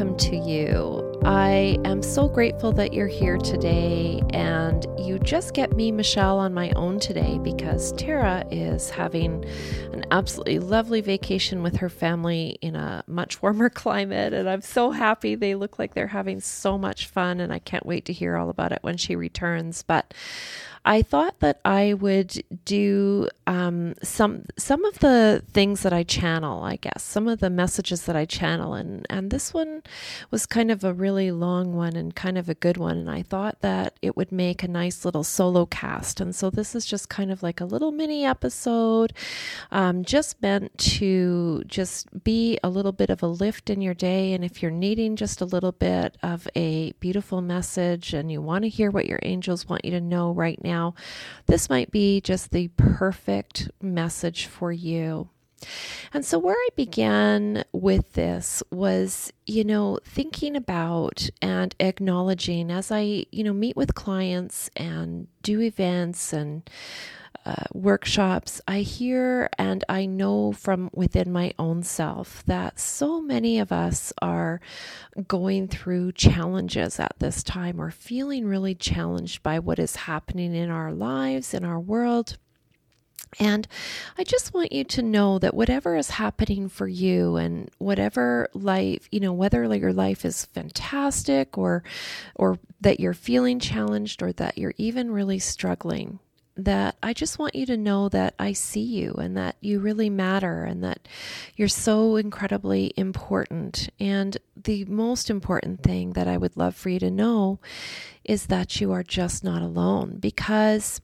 welcome to you. I am so grateful that you're here today, and you just get me, Michelle, on my own today because Tara is having an absolutely lovely vacation with her family in a much warmer climate, and I'm so happy. They look like they're having so much fun, and I can't wait to hear all about it when she returns. But I thought that I would do um, some some of the things that I channel. I guess some of the messages that I channel, and and this one was kind of a really long one and kind of a good one. And I thought that it would make a nice little solo cast. And so this is just kind of like a little mini episode, um, just meant to just be a little bit of a lift in your day. And if you're needing just a little bit of a beautiful message, and you want to hear what your angels want you to know right now now, this might be just the perfect message for you. And so, where I began with this was, you know, thinking about and acknowledging as I, you know, meet with clients and do events and uh, workshops, I hear and I know from within my own self that so many of us are going through challenges at this time or feeling really challenged by what is happening in our lives, in our world. And I just want you to know that whatever is happening for you and whatever life, you know, whether your life is fantastic or or that you're feeling challenged or that you're even really struggling, that I just want you to know that I see you and that you really matter and that you're so incredibly important. And the most important thing that I would love for you to know is that you are just not alone because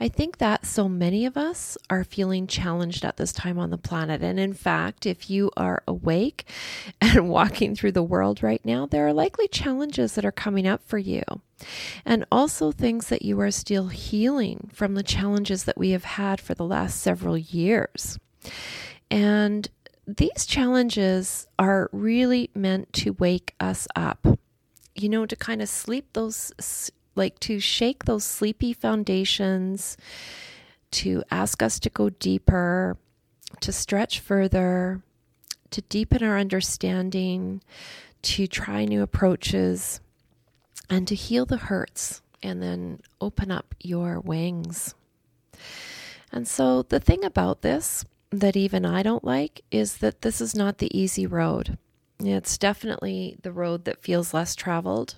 I think that so many of us are feeling challenged at this time on the planet. And in fact, if you are awake and walking through the world right now, there are likely challenges that are coming up for you. And also things that you are still healing from the challenges that we have had for the last several years. And these challenges are really meant to wake us up, you know, to kind of sleep those like to shake those sleepy foundations, to ask us to go deeper, to stretch further, to deepen our understanding, to try new approaches, and to heal the hurts and then open up your wings. And so, the thing about this that even I don't like is that this is not the easy road. It's definitely the road that feels less traveled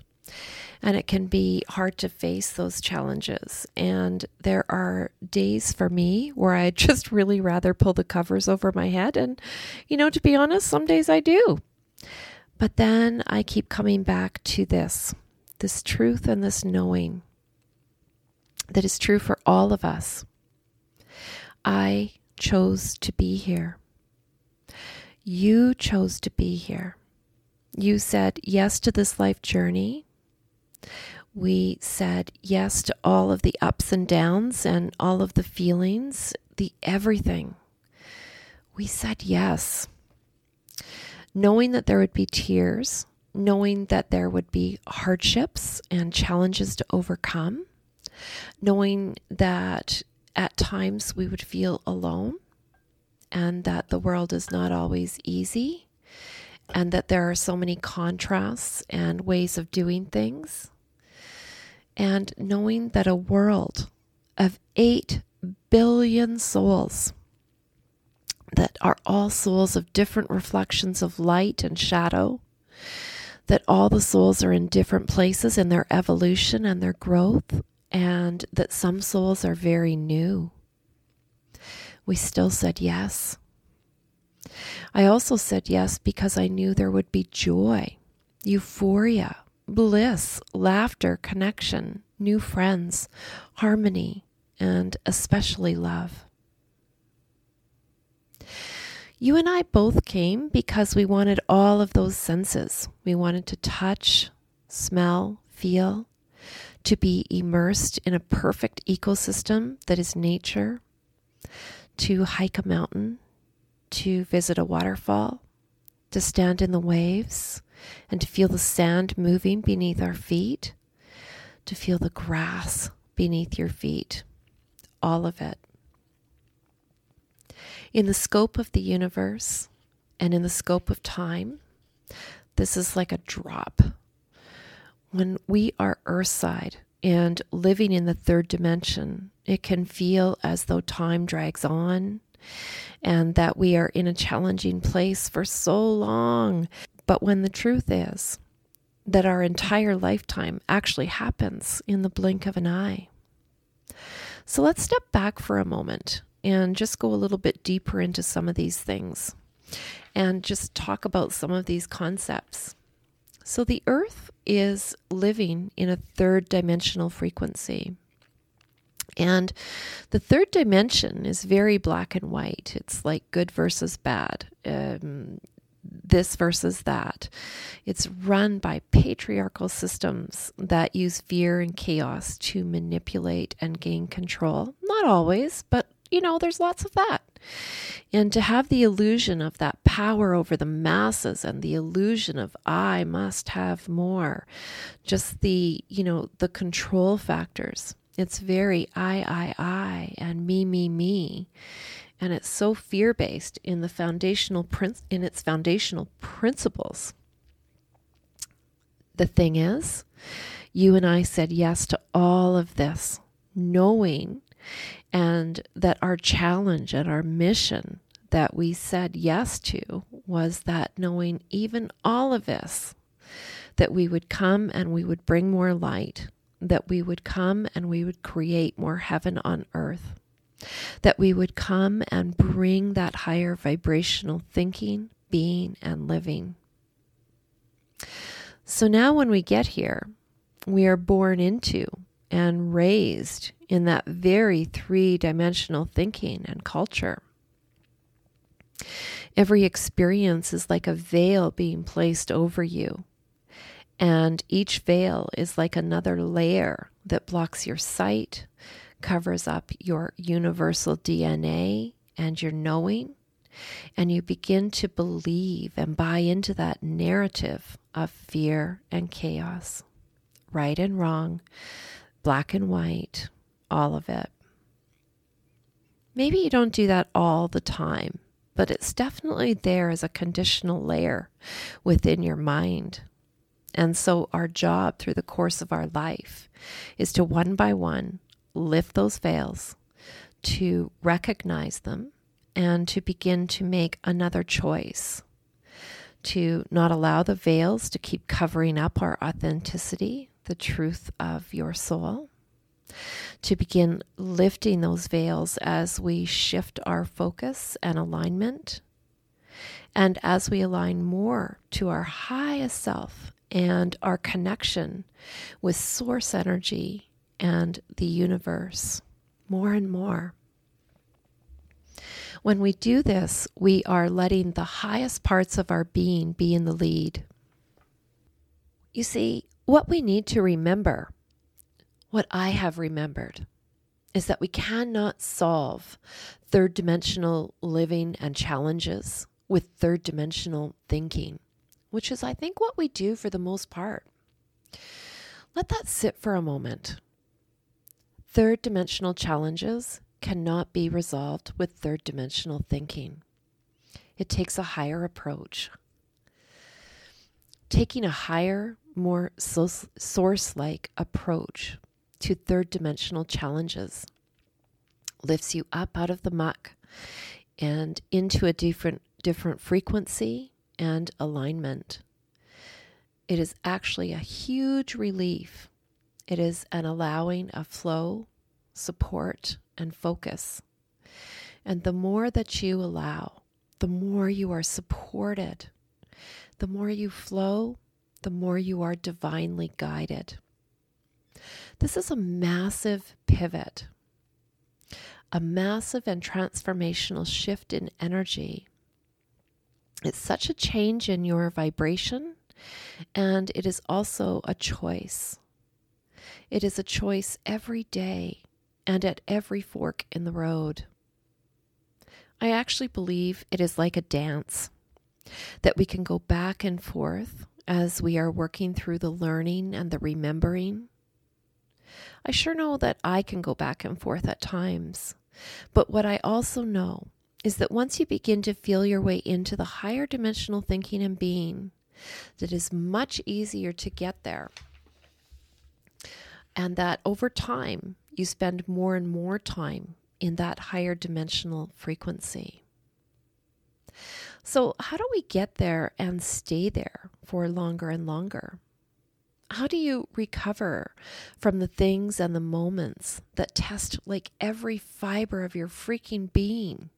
and it can be hard to face those challenges. And there are days for me where I just really rather pull the covers over my head. And, you know, to be honest, some days I do. But then I keep coming back to this this truth and this knowing that is true for all of us. I chose to be here. You chose to be here. You said yes to this life journey we said yes to all of the ups and downs and all of the feelings, the everything. We said yes. Knowing that there would be tears, knowing that there would be hardships and challenges to overcome, knowing that at times we would feel alone and that the world is not always easy and that there are so many contrasts and ways of doing things. And knowing that a world of 8 billion souls, that are all souls of different reflections of light and shadow, that all the souls are in different places in their evolution and their growth, and that some souls are very new. We still said yes. I also said yes because I knew there would be joy, euphoria, bliss, laughter, connection, new friends, harmony, and especially love. You and I both came because we wanted all of those senses. We wanted to touch, smell, feel, to be immersed in a perfect ecosystem that is nature, to hike a mountain, to visit a waterfall, to stand in the waves, and to feel the sand moving beneath our feet, to feel the grass beneath your feet, all of it. In the scope of the universe and in the scope of time, This is like a drop. When we are earthside and living in the third dimension, it can feel as though time drags on and that we are in a challenging place for so long. But when the truth is that our entire lifetime actually happens in the blink of an eye. So let's step back for a moment and just go a little bit deeper into some of these things and just talk about some of these concepts. So, the earth is living in a third dimensional frequency. And the third dimension is very black and white. It's like good versus bad, um, this versus that. It's run by patriarchal systems that use fear and chaos to manipulate and gain control. Not always, but you know, there's lots of that. And to have the illusion of that power over the masses and the illusion of I must have more, just the, you know, the control factors. It's very I, I, I, and me, me, me. And it's so fear based in the foundational prin- in its foundational principles. The thing is, you and I said yes to all of this, knowing and that our challenge and our mission that we said yes to was that knowing even all of this, that we would come and we would bring more light, that we would come and we would create more heaven on earth, that we would come and bring that higher vibrational thinking, being, and living. So now when we get here, we are born into and raised in that very three dimensional thinking and culture. Every experience is like a veil being placed over you. And each veil is like another layer that blocks your sight, covers up your universal DNA and your knowing. And you begin to believe and buy into that narrative of fear and chaos, right and wrong, black and white, all of it. Maybe you don't do that all the time, but it's definitely there as a conditional layer within your mind. And so, our job through the course of our life is to one by one lift those veils, to recognize them, and to begin to make another choice. To not allow the veils to keep covering up our authenticity, the truth of your soul, to begin lifting those veils as we shift our focus and alignment, and as we align more to our highest self and our connection with source energy and the universe more and more. When we do this, we are letting the highest parts of our being be in the lead. You see, what we need to remember, what I have remembered, is that we cannot solve third dimensional living and challenges with third dimensional thinking, which is, I think, what we do for the most part. Let that sit for a moment. Third dimensional challenges cannot be resolved with third dimensional thinking. It takes a higher approach. Taking a higher, more source like approach to third dimensional challenges lifts you up out of the muck and into a different different frequency and alignment. It is actually a huge relief. It is an allowing of flow, support, and focus. And the more that you allow, the more you are supported, the more you flow, the more you are divinely guided. This is a massive pivot, a massive and transformational shift in energy. It's such a change in your vibration, and it is also a choice. It is a choice every day and at every fork in the road. I actually believe it is like a dance that we can go back and forth as we are working through the learning and the remembering. I sure know that I can go back and forth at times. But what I also know is that once you begin to feel your way into the higher dimensional thinking and being, that is much easier to get there. And that over time, you spend more and more time in that higher dimensional frequency. So, how do we get there and stay there for longer and longer? How do you recover from the things and the moments that test like every fiber of your freaking being?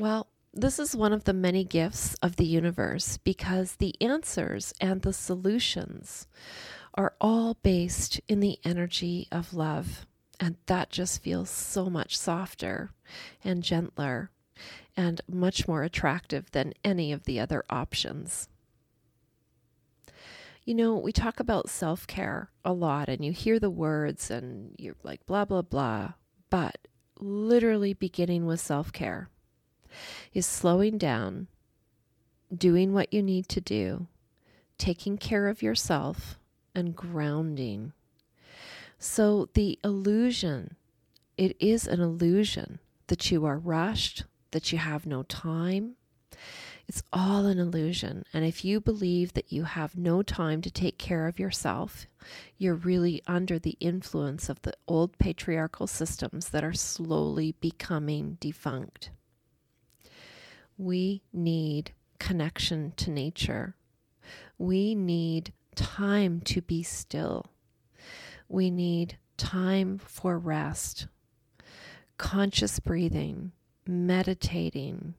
Well, this is one of the many gifts of the universe because the answers and the solutions are all based in the energy of love. And that just feels so much softer and gentler and much more attractive than any of the other options. You know, we talk about self care a lot, and you hear the words and you're like, blah, blah, blah. But literally beginning with self care is slowing down, doing what you need to do, taking care of yourself, and grounding. So the illusion, it is an illusion that you are rushed, that you have no time. It's all an illusion. And if you believe that you have no time to take care of yourself, you're really under the influence of the old patriarchal systems that are slowly becoming defunct. We need connection to nature. We need time to be still. We need time for rest, conscious breathing, meditating,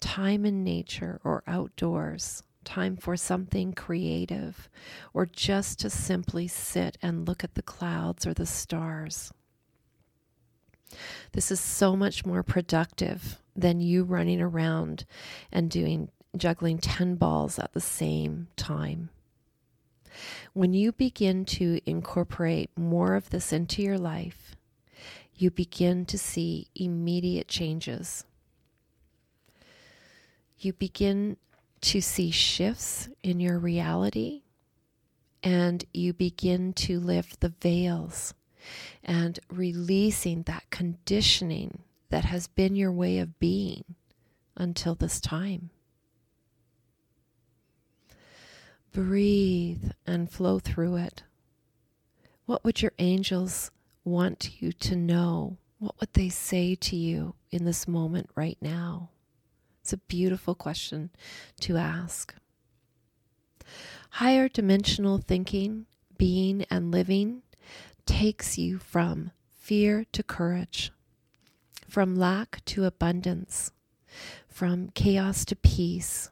time in nature or outdoors, time for something creative, or just to simply sit and look at the clouds or the stars. This is so much more productive than you running around and doing juggling 10 balls at the same time. When you begin to incorporate more of this into your life, you begin to see immediate changes. You begin to see shifts in your reality, and you begin to lift the veils and releasing that conditioning that has been your way of being until this time. Breathe and flow through it. What would your angels want you to know? What would they say to you in this moment right now? It's a beautiful question to ask. Higher dimensional thinking, being, and living takes you from fear to courage, from lack to abundance, from chaos to peace,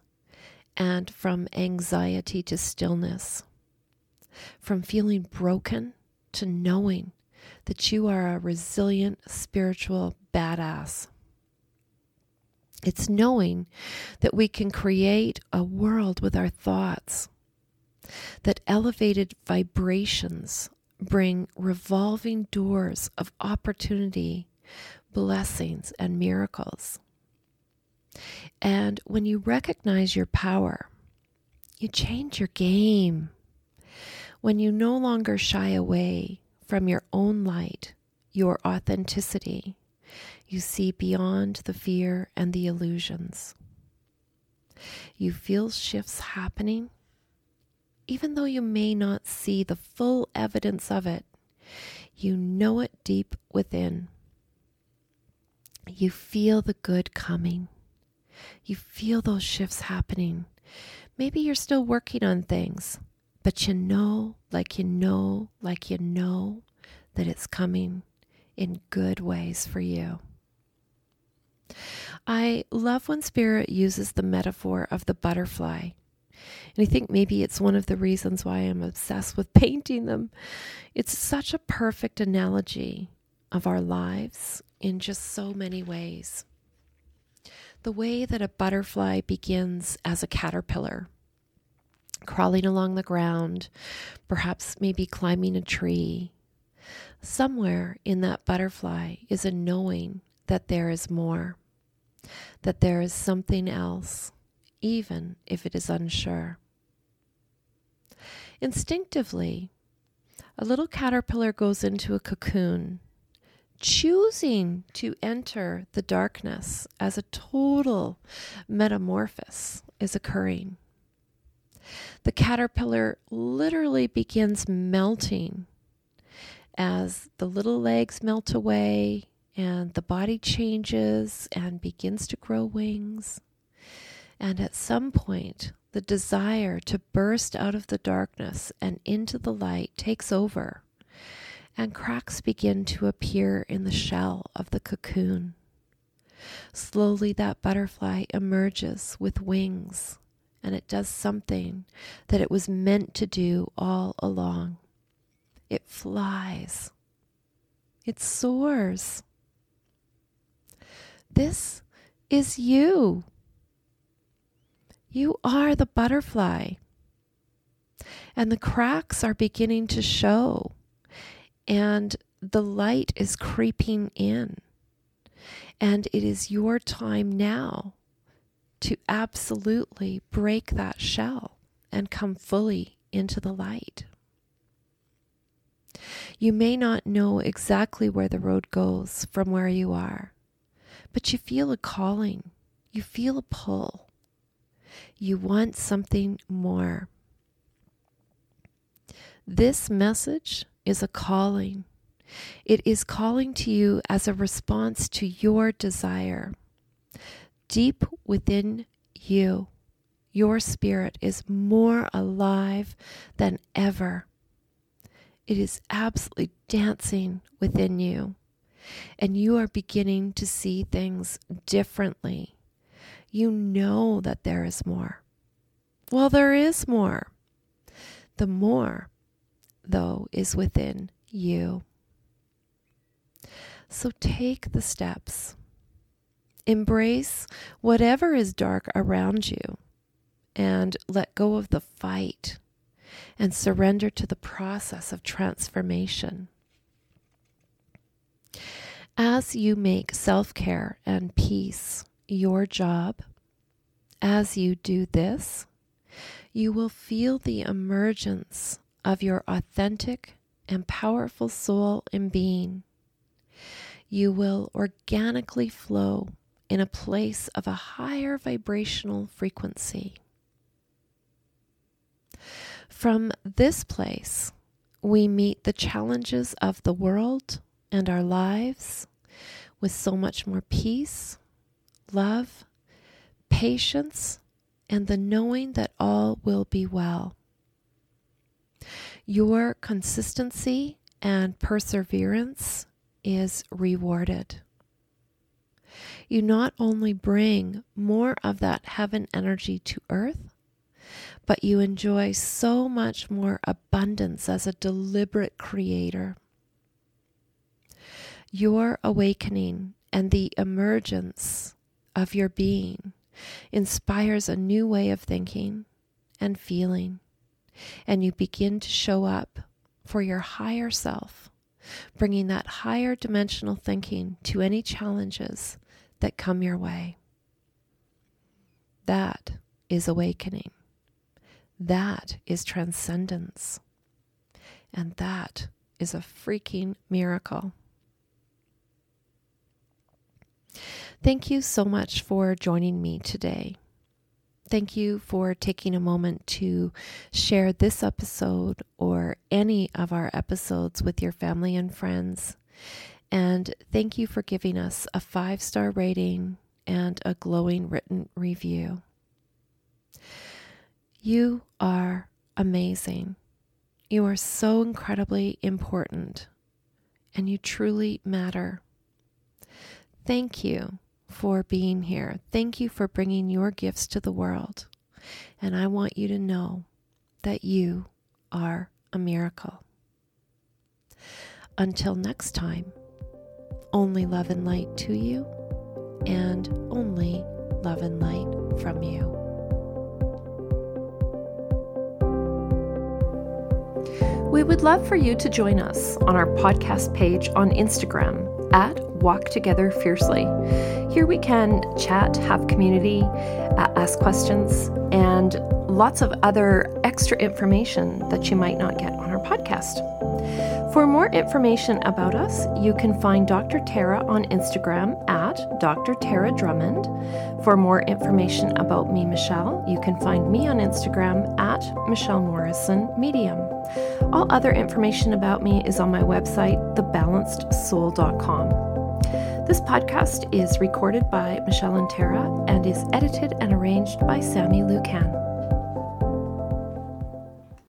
and from anxiety to stillness, from feeling broken to knowing that you are a resilient spiritual badass. It's knowing that we can create a world with our thoughts, that elevated vibrations bring revolving doors of opportunity, blessings, and miracles. And when you recognize your power, you change your game. When you no longer shy away from your own light, your authenticity, you see beyond the fear and the illusions. You feel shifts happening, even though you may not see the full evidence of it. You know it deep within. You feel the good coming. You feel those shifts happening. Maybe you're still working on things, but you know, like you know, like you know, that it's coming in good ways for you. I love when Spirit uses the metaphor of the butterfly. And I think maybe it's one of the reasons why I'm obsessed with painting them. It's such a perfect analogy of our lives in just so many ways. The way that a butterfly begins as a caterpillar, crawling along the ground, perhaps maybe climbing a tree. Somewhere in that butterfly is a knowing that there is more, that there is something else, even if it is unsure. Instinctively, a little caterpillar goes into a cocoon choosing to enter the darkness as a total metamorphosis is occurring. The caterpillar literally begins melting as the little legs melt away and the body changes and begins to grow wings. And at some point, the desire to burst out of the darkness and into the light takes over, and cracks begin to appear in the shell of the cocoon. Slowly, that butterfly emerges with wings, and it does something that it was meant to do all along. It flies, it soars. This is you. You are the butterfly. And the cracks are beginning to show, and the light is creeping in. And it is your time now to absolutely break that shell and come fully into the light. You may not know exactly where the road goes from where you are, but you feel a calling, you feel a pull. You want something more. This message is a calling. It is calling to you as a response to your desire. Deep within you, your spirit is more alive than ever. It is absolutely dancing within you, and you are beginning to see things differently you know that there is more. Well, there is more. The more, though, is within you. So take the steps. Embrace whatever is dark around you and let go of the fight and surrender to the process of transformation. As you make self care and peace your job, as you do this, you will feel the emergence of your authentic and powerful soul and being. You will organically flow in a place of a higher vibrational frequency. From this place, we meet the challenges of the world and our lives with so much more peace love, patience, and the knowing that all will be well. Your consistency and perseverance is rewarded. You not only bring more of that heaven energy to earth, but you enjoy so much more abundance as a deliberate creator. Your awakening and the emergence of your being inspires a new way of thinking and feeling, and you begin to show up for your higher self, bringing that higher dimensional thinking to any challenges that come your way. That is awakening. That is transcendence. And that is a freaking miracle. Thank you so much for joining me today. Thank you for taking a moment to share this episode or any of our episodes with your family and friends. And thank you for giving us a five star rating and a glowing written review. You are amazing. You are so incredibly important, and you truly matter. Thank you for being here. Thank you for bringing your gifts to the world. And I want you to know that you are a miracle. Until next time, only love and light to you, and only love and light from you. We would love for you to join us on our podcast page on Instagram at Walk Together Fiercely. Here we can chat, have community, uh, ask questions, and lots of other extra information that you might not get on our podcast. For more information about us, you can find Dr. Tara on Instagram at Dr. Tara Drummond. For more information about me, Michelle, you can find me on Instagram at Michelle Morrison Medium. All other information about me is on my website, thebalancedsoul.com. This podcast is recorded by Michelle and Tara and is edited and arranged by Sammy Lucan.